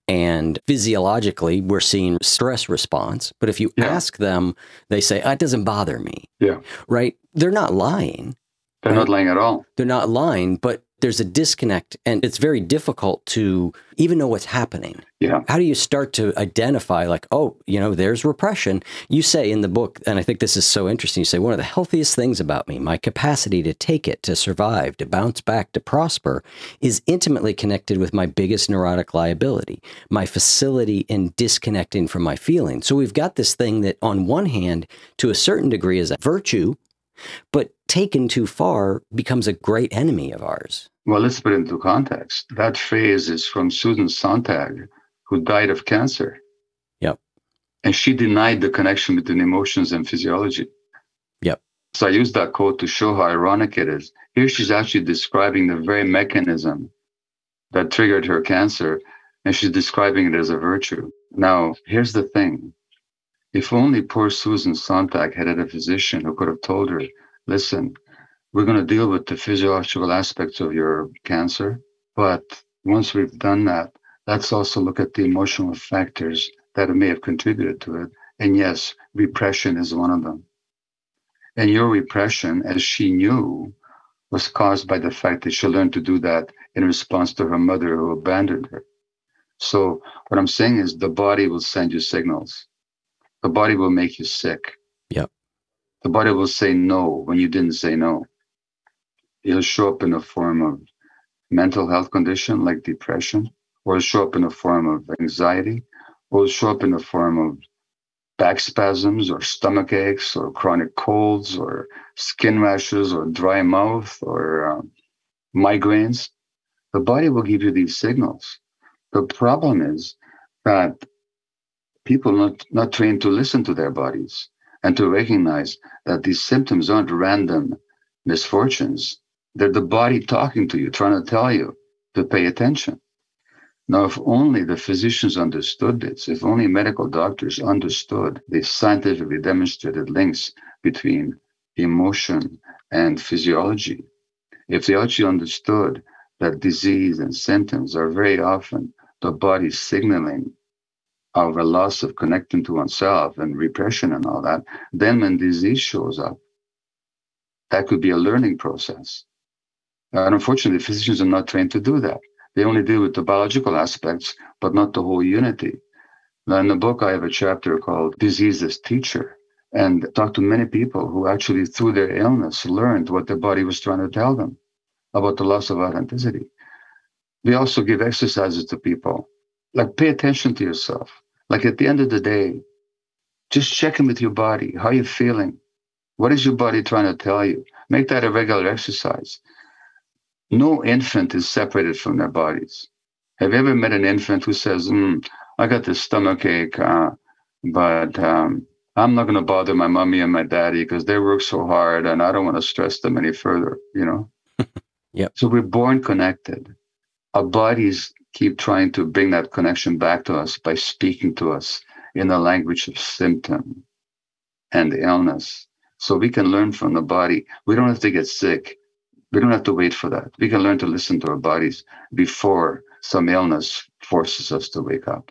and physiologically, we're seeing stress response. But if you yeah. ask them, they say, oh, It doesn't bother me. Yeah. Right? They're not lying. They're right? not lying at all. They're not lying, but there's a disconnect and it's very difficult to even know what's happening. Yeah. How do you start to identify, like, oh, you know, there's repression? You say in the book, and I think this is so interesting, you say, one of the healthiest things about me, my capacity to take it, to survive, to bounce back, to prosper, is intimately connected with my biggest neurotic liability, my facility in disconnecting from my feelings. So we've got this thing that, on one hand, to a certain degree, is a virtue, but taken too far becomes a great enemy of ours. Well, let's put it into context. That phrase is from Susan Sontag, who died of cancer. Yep. And she denied the connection between emotions and physiology. Yep. So I use that quote to show how ironic it is. Here she's actually describing the very mechanism that triggered her cancer, and she's describing it as a virtue. Now, here's the thing. If only poor Susan Sontag had had a physician who could have told her, listen, we're going to deal with the physiological aspects of your cancer. But once we've done that, let's also look at the emotional factors that may have contributed to it. And yes, repression is one of them. And your repression, as she knew, was caused by the fact that she learned to do that in response to her mother who abandoned her. So, what I'm saying is the body will send you signals. The body will make you sick. Yep. The body will say no when you didn't say no it'll show up in the form of mental health condition like depression, or it'll show up in the form of anxiety, or it'll show up in the form of back spasms or stomach aches or chronic colds or skin rashes or dry mouth or uh, migraines. The body will give you these signals. The problem is that people not, not trained to listen to their bodies and to recognize that these symptoms aren't random misfortunes. They're the body talking to you, trying to tell you to pay attention. Now, if only the physicians understood this, if only medical doctors understood the scientifically demonstrated links between emotion and physiology, if they actually understood that disease and symptoms are very often the body signaling of a loss of connecting to oneself and repression and all that, then when disease shows up, that could be a learning process. And unfortunately, physicians are not trained to do that. They only deal with the biological aspects, but not the whole unity. Now, in the book, I have a chapter called Disease as Teacher, and talked to many people who actually, through their illness, learned what their body was trying to tell them about the loss of authenticity. We also give exercises to people, like pay attention to yourself. Like at the end of the day, just check in with your body. How are you feeling? What is your body trying to tell you? Make that a regular exercise no infant is separated from their bodies. Have you ever met an infant who says, mm, I got this stomach ache, uh, but um, I'm not going to bother my mommy and my daddy because they work so hard and I don't want to stress them any further, you know? [laughs] yep. So we're born connected. Our bodies keep trying to bring that connection back to us by speaking to us in the language of symptom and illness. So we can learn from the body. We don't have to get sick we don't have to wait for that. We can learn to listen to our bodies before some illness forces us to wake up.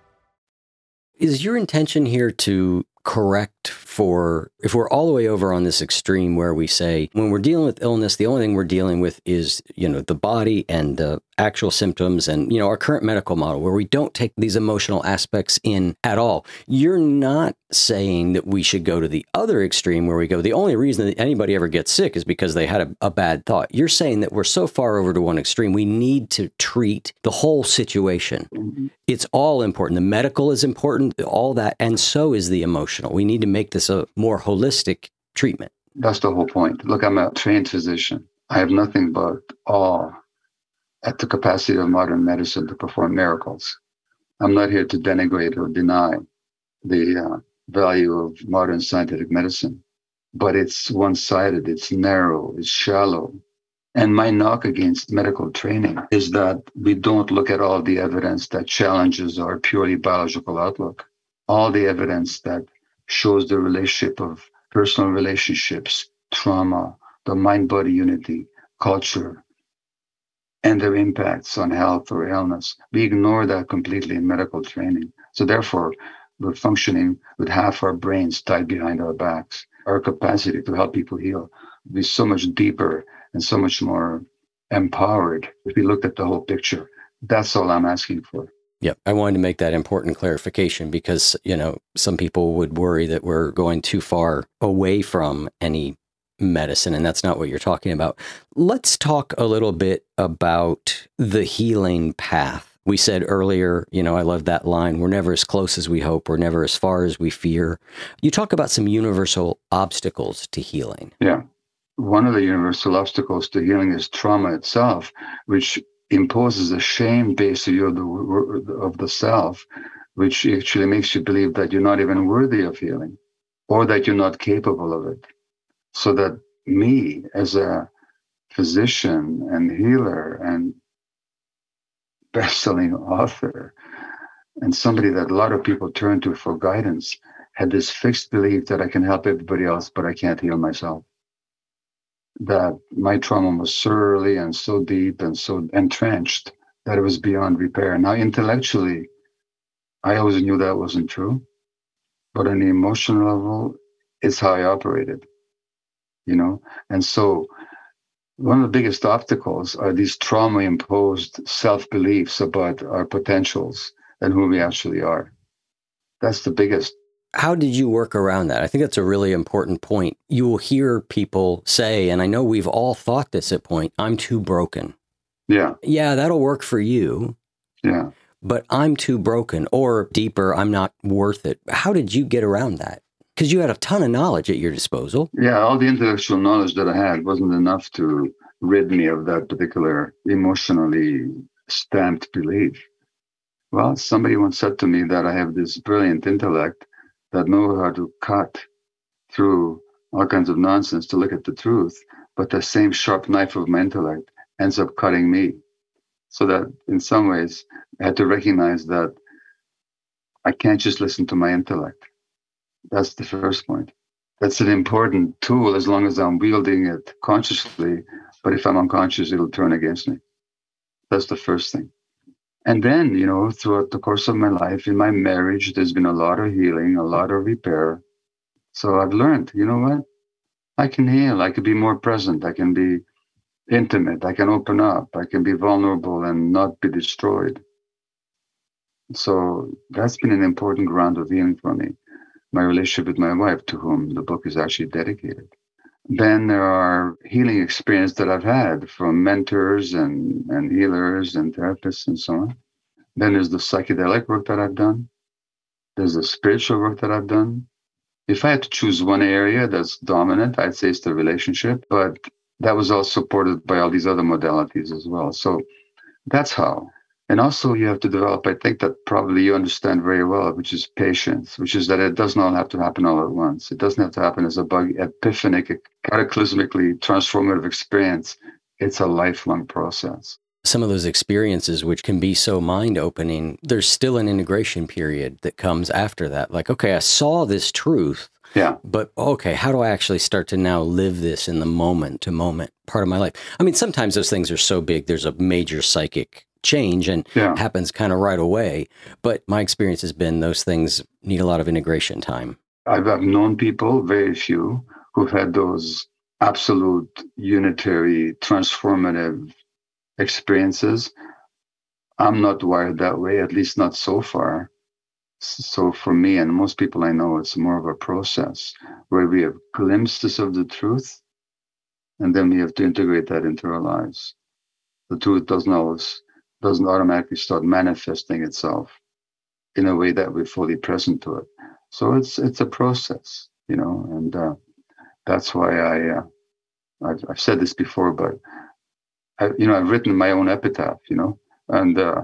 Is your intention here to correct for if we're all the way over on this extreme where we say when we're dealing with illness the only thing we're dealing with is you know the body and the actual symptoms and you know our current medical model where we don't take these emotional aspects in at all. You're not saying that we should go to the other extreme where we go. The only reason that anybody ever gets sick is because they had a, a bad thought. You're saying that we're so far over to one extreme we need to treat the whole situation. Mm-hmm. it's all important. The medical is important all that and so is the emotional. We need to make this a more holistic treatment. That's the whole point. Look, I'm a trained physician. I have nothing but awe at the capacity of modern medicine to perform miracles. I'm not here to denigrate or deny the uh, value of modern scientific medicine, but it's one sided, it's narrow, it's shallow. And my knock against medical training is that we don't look at all the evidence that challenges our purely biological outlook, all the evidence that shows the relationship of personal relationships, trauma, the mind body unity, culture, and their impacts on health or illness. We ignore that completely in medical training. So, therefore, we're functioning with half our brains tied behind our backs. Our capacity to help people heal would be so much deeper and so much more empowered if we looked at the whole picture. That's all I'm asking for. Yep. I wanted to make that important clarification because, you know, some people would worry that we're going too far away from any medicine, and that's not what you're talking about. Let's talk a little bit about the healing path. We said earlier, you know, I love that line we're never as close as we hope, we're never as far as we fear. You talk about some universal obstacles to healing. Yeah. One of the universal obstacles to healing is trauma itself, which imposes a shame based view of the, of the self, which actually makes you believe that you're not even worthy of healing or that you're not capable of it. So that me, as a physician and healer and [laughs] best-selling author and somebody that a lot of people turn to for guidance had this fixed belief that I can help everybody else, but I can't heal myself that my trauma was so early and so deep and so entrenched that it was beyond repair. Now, intellectually, I always knew that wasn't true, but on the emotional level, it's how I operated, you know? And so, one of the biggest obstacles are these trauma imposed self beliefs about our potentials and who we actually are. That's the biggest how did you work around that? I think that's a really important point. You will hear people say, and I know we've all thought this at point, I'm too broken. Yeah. Yeah, that'll work for you. Yeah. But I'm too broken or deeper, I'm not worth it. How did you get around that? Because you had a ton of knowledge at your disposal. Yeah, all the intellectual knowledge that I had wasn't enough to rid me of that particular emotionally stamped belief. Well, somebody once said to me that I have this brilliant intellect that know how to cut through all kinds of nonsense to look at the truth, but the same sharp knife of my intellect ends up cutting me. So that in some ways, I had to recognize that I can't just listen to my intellect. That's the first point. That's an important tool as long as I'm wielding it consciously. But if I'm unconscious, it'll turn against me. That's the first thing. And then, you know, throughout the course of my life, in my marriage, there's been a lot of healing, a lot of repair. So I've learned, you know what? I can heal. I can be more present. I can be intimate. I can open up. I can be vulnerable and not be destroyed. So that's been an important ground of healing for me. My relationship with my wife, to whom the book is actually dedicated. Then there are healing experiences that I've had from mentors and, and healers and therapists and so on. Then there's the psychedelic work that I've done. There's the spiritual work that I've done. If I had to choose one area that's dominant, I'd say it's the relationship, but that was all supported by all these other modalities as well. So that's how. And also, you have to develop, I think that probably you understand very well, which is patience, which is that it does not have to happen all at once. It doesn't have to happen as a bug, epiphanic, cataclysmically transformative experience. It's a lifelong process. Some of those experiences, which can be so mind opening, there's still an integration period that comes after that. Like, okay, I saw this truth. Yeah. But okay, how do I actually start to now live this in the moment to moment part of my life? I mean, sometimes those things are so big, there's a major psychic change and Yeah. happens kind of right away. But my experience has been those things need a lot of integration time. I've, I've known people, very few, who've had those absolute unitary, transformative experiences. I'm not wired that way, at least not so far. So for me and most people I know, it's more of a process where we have glimpses of the truth, and then we have to integrate that into our lives. The truth doesn't always doesn't automatically start manifesting itself in a way that we're fully present to it. So it's it's a process, you know, and uh, that's why I uh, I've, I've said this before, but I, you know I've written my own epitaph, you know, and uh,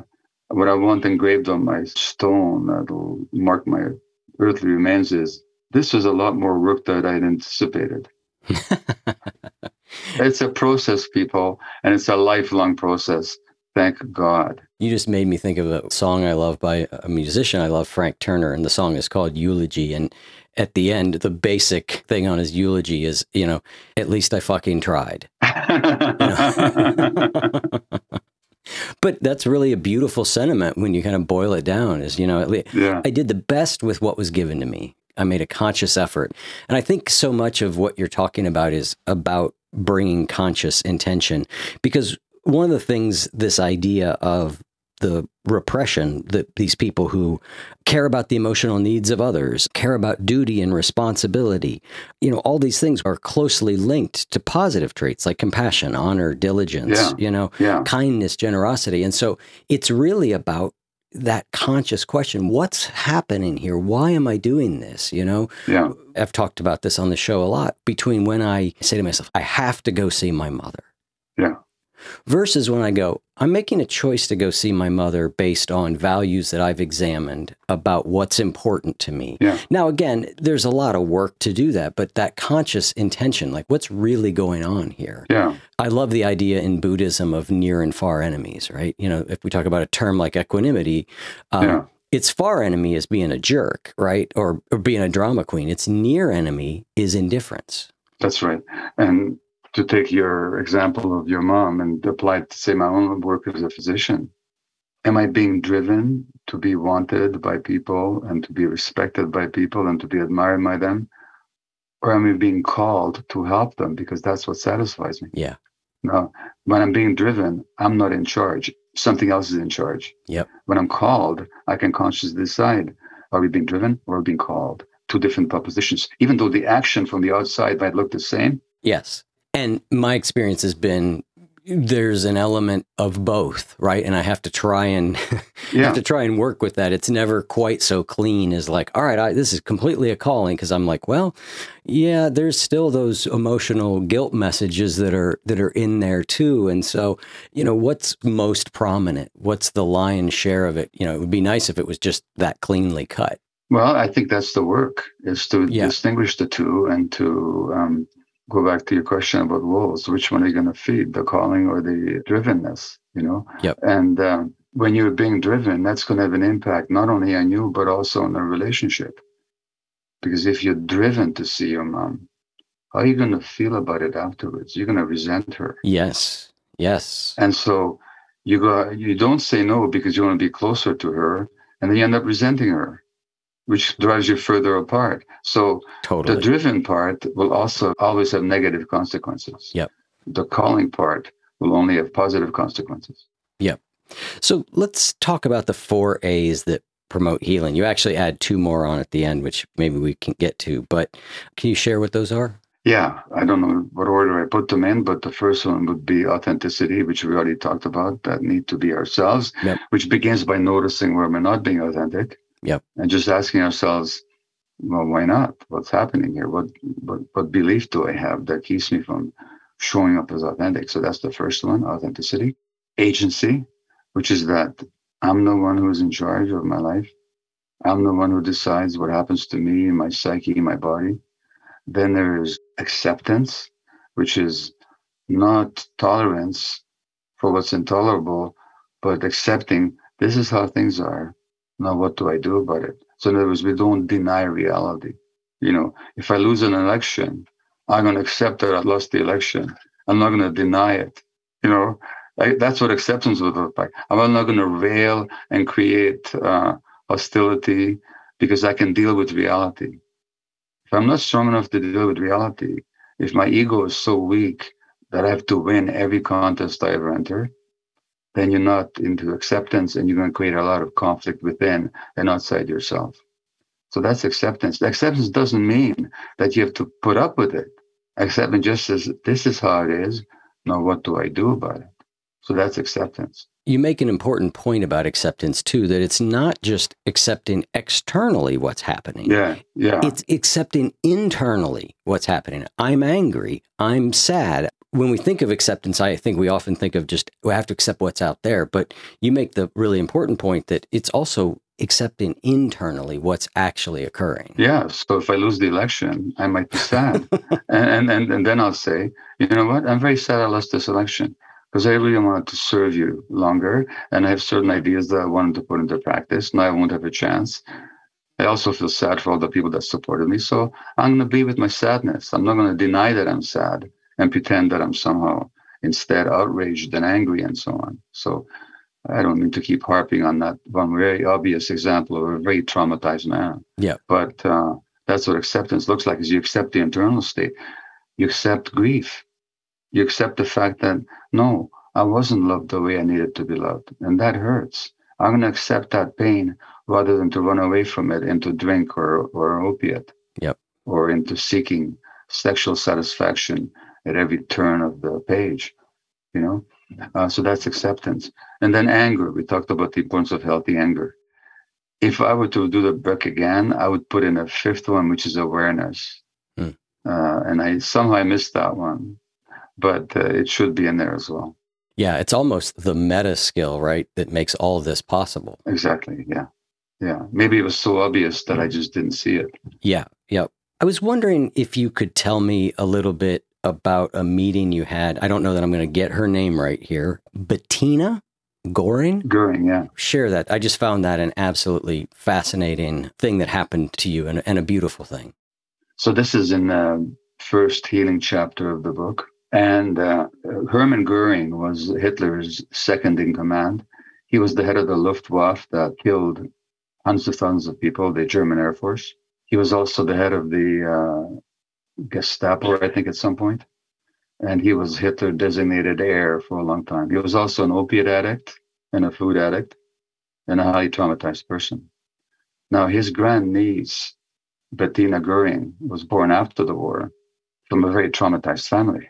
what I want engraved on my stone that'll mark my earthly remains is this was a lot more work than I'd anticipated. [laughs] It's a process, people, and it's a lifelong process. Thank God. You just made me think of a song I love by a musician I love, Frank Turner, and the song is called Eulogy. And at the end, the basic thing on his eulogy is, you know, at least I fucking tried. [laughs] [laughs] But that's really a beautiful sentiment when you kind of boil it down is, you know, at least yeah. I did the best with what was given to me. I made a conscious effort. And I think so much of what you're talking about is about bringing conscious intention because one of the things this idea of the repression that these people who care about the emotional needs of others, care about duty and responsibility, you know, all these things are closely linked to positive traits like compassion, honor, diligence, Yeah. you know, Yeah. kindness, generosity. And so it's really about that conscious question what's happening here? Why am I doing this? You know, Yeah. I've talked about this on the show a lot between when I say to myself, I have to go see my mother Yeah. Versus when I go, I'm making a choice to go see my mother based on values that I've examined about what's important to me. Yeah. Now, again, there's a lot of work to do that, but that conscious intention, like what's really going on here? Yeah. I love the idea in Buddhism of near and far enemies, right? You know, if we talk about a term like equanimity, um, Yeah. its far enemy is being a jerk, right? Or, or being a drama queen. Its near enemy is indifference. That's right. And to take your example of your mom and apply it to say my own work as a physician, am I being driven to be wanted by people and to be respected by people and to be admired by them? Or am I being called to help them because that's what satisfies me? Yeah. No, when I'm being driven, I'm not in charge. Something else is in charge. Yep. When I'm called, I can consciously decide are we being driven or are we being called? Two different propositions. Even though the action from the outside might look the same, Yes. And my experience has been there's an element of both, right? And I have to try and [laughs] Yeah. have to try and work with that. It's never quite so clean as like, all right, I, this is completely a calling because I'm like, well, yeah, there's still those emotional guilt messages that are that are in there too. And so, you know, what's most prominent? What's the lion's share of it? You know, it would be nice if it was just that cleanly cut. Well, I think that's the work is to Yeah. distinguish the two and to um, go back to your question about wolves. Which one are you going to feed, the calling or the drivenness? You know. Yep. And um, when you're being driven, that's going to have an impact not only on you but also on the relationship. Because if you're driven to see your mom, how are you going to feel about it afterwards? You're going to resent her, Yes. Yes. and so you go. You don't say no because you want to be closer to her, and then you end up resenting her which drives you further apart. So Totally. the driven part will also always have negative consequences. Yep. The calling part will only have positive consequences. Yep. So let's talk about the four A's that promote healing. You actually add two more on at the end, which maybe we can get to, but can you share what those are? Yeah, I don't know what order I put them in, but the first one would be authenticity, which we already talked about, that need to be ourselves, Yep. which begins by noticing where we're not being authentic. Yep. And just asking ourselves, well, why not? What's happening here? What, what what belief do I have that keeps me from showing up as authentic? So that's the first one, authenticity. Agency, which is that I'm the one who's in charge of my life. I'm the one who decides what happens to me, my psyche, my body. Then there's acceptance, which is not tolerance for what's intolerable, but accepting this is how things are. Now, what do I do about it? So, in other words, we don't deny reality. You know, if I lose an election, I'm going to accept that I lost the election. I'm not going to deny it. You know, I, that's what acceptance would look like. I'm not going to rail and create uh, hostility because I can deal with reality. If I'm not strong enough to deal with reality, if my ego is so weak that I have to win every contest I ever enter, then you're not into acceptance and you're going to create a lot of conflict within and outside yourself. So that's acceptance. Acceptance doesn't mean that you have to put up with it. Acceptance just says, this is how it is. Now, what do I do about it? So that's acceptance. You make an important point about acceptance too, that it's not just accepting externally what's happening. Yeah, yeah. It's accepting internally what's happening. I'm angry. I'm sad. When we think of acceptance, I think we often think of just we have to accept what's out there. But you make the really important point that it's also accepting internally what's actually occurring. Yeah. So if I lose the election, I might be sad. [laughs] and, and, and then I'll say, you know what? I'm very sad I lost this election because I really wanted to serve you longer. And I have certain ideas that I wanted to put into practice. Now I won't have a chance. I also feel sad for all the people that supported me. So I'm going to be with my sadness. I'm not going to deny that I'm sad and pretend that I'm somehow instead outraged and angry and so on. So I don't mean to keep harping on that one very obvious example of a very traumatized man. Yeah. But uh, that's what acceptance looks like is you accept the internal state. You accept grief. You accept the fact that no, I wasn't loved the way I needed to be loved. And that hurts. I'm going to accept that pain rather than to run away from it into drink or, or opiate. Yep. Or into seeking sexual satisfaction at every turn of the page, you know? Uh, so that's acceptance. And then anger. We talked about the importance of healthy anger. If I were to do the book again, I would put in a fifth one, which is awareness. Hmm. Uh, and I somehow I missed that one, but uh, it should be in there as well. Yeah, it's almost the meta skill, right, that makes all of this possible. Exactly. Yeah. Yeah. Maybe it was so obvious that I just didn't see it. Yeah. Yeah. I was wondering if you could tell me a little bit about a meeting you had. I don't know that I'm going to get her name right here. Bettina Goering? Goering, yeah. Share that. I just found that an absolutely fascinating thing that happened to you and, and a beautiful thing. So, this is in the first healing chapter of the book. And uh, Hermann Goering was Hitler's second in command. He was the head of the Luftwaffe that killed hundreds of thousands of people, the German Air Force. He was also the head of the uh, Gestapo, I think, at some point. And he was Hitler designated heir for a long time. He was also an opiate addict and a food addict and a highly traumatized person. Now, his grandniece, Bettina Goering, was born after the war from a very traumatized family.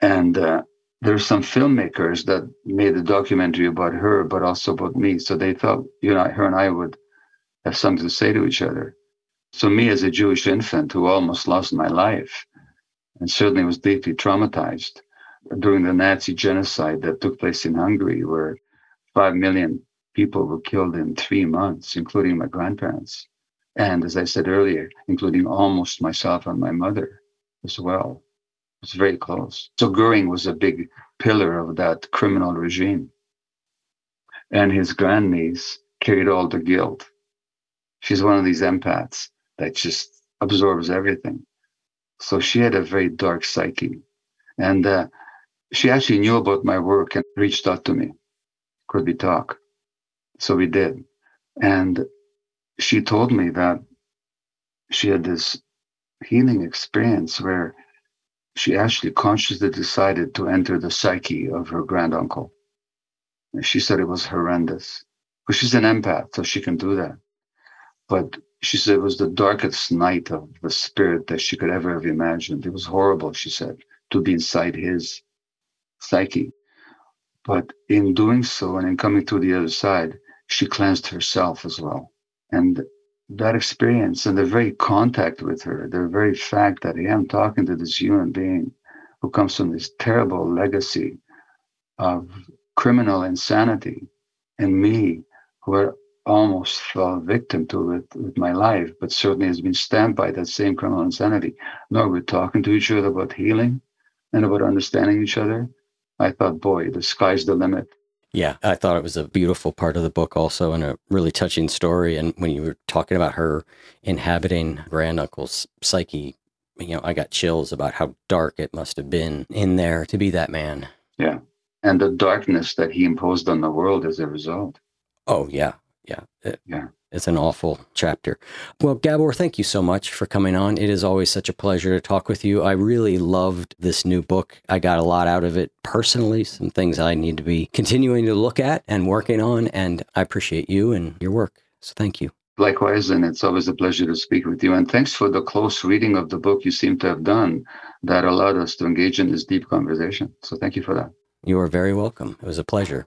And uh, there's some filmmakers that made a documentary about her, but also about me. So they thought, you know, her and I would have something to say to each other. So, me as a Jewish infant who almost lost my life and certainly was deeply traumatized during the Nazi genocide that took place in Hungary, where five million people were killed in three months, including my grandparents. And as I said earlier, including almost myself and my mother as well. It was very close. So Goering was a big pillar of that criminal regime. And his grandniece carried all the guilt. She's one of these empaths that just absorbs everything. So she had a very dark psyche. And uh, she actually knew about my work and reached out to me. Could we talk? So we did. And she told me that she had this healing experience where she actually consciously decided to enter the psyche of her granduncle. And she said it was horrendous. But she's an empath, so she can do that. But she said it was the darkest night of the spirit that she could ever have imagined. It was horrible, she said, to be inside his psyche. But in doing so and in coming to the other side, she cleansed herself as well. And that experience and the very contact with her, the very fact that I am talking to this human being who comes from this terrible legacy of criminal insanity, and me, who are almost fell victim to it with my life, but certainly has been stamped by that same criminal insanity. Now we're talking to each other about healing and about understanding each other. I thought, boy, the sky's the limit. Yeah, I thought it was a beautiful part of the book also and a really touching story. And when you were talking about her inhabiting granduncle's psyche, you know, I got chills about how dark it must have been in there to be that man. Yeah. and the darkness that he imposed on the world as a result. Oh, yeah. Yeah. It, Yeah. It's an awful chapter. Well, Gabor, thank you so much for coming on. It is always such a pleasure to talk with you. I really loved this new book. I got a lot out of it personally, some things I need to be continuing to look at and working on. And I appreciate you and your work. So thank you. Likewise, and it's always a pleasure to speak with you. And thanks for the close reading of the book you seem to have done that allowed us to engage in this deep conversation. So thank you for that. You are very welcome. It was a pleasure.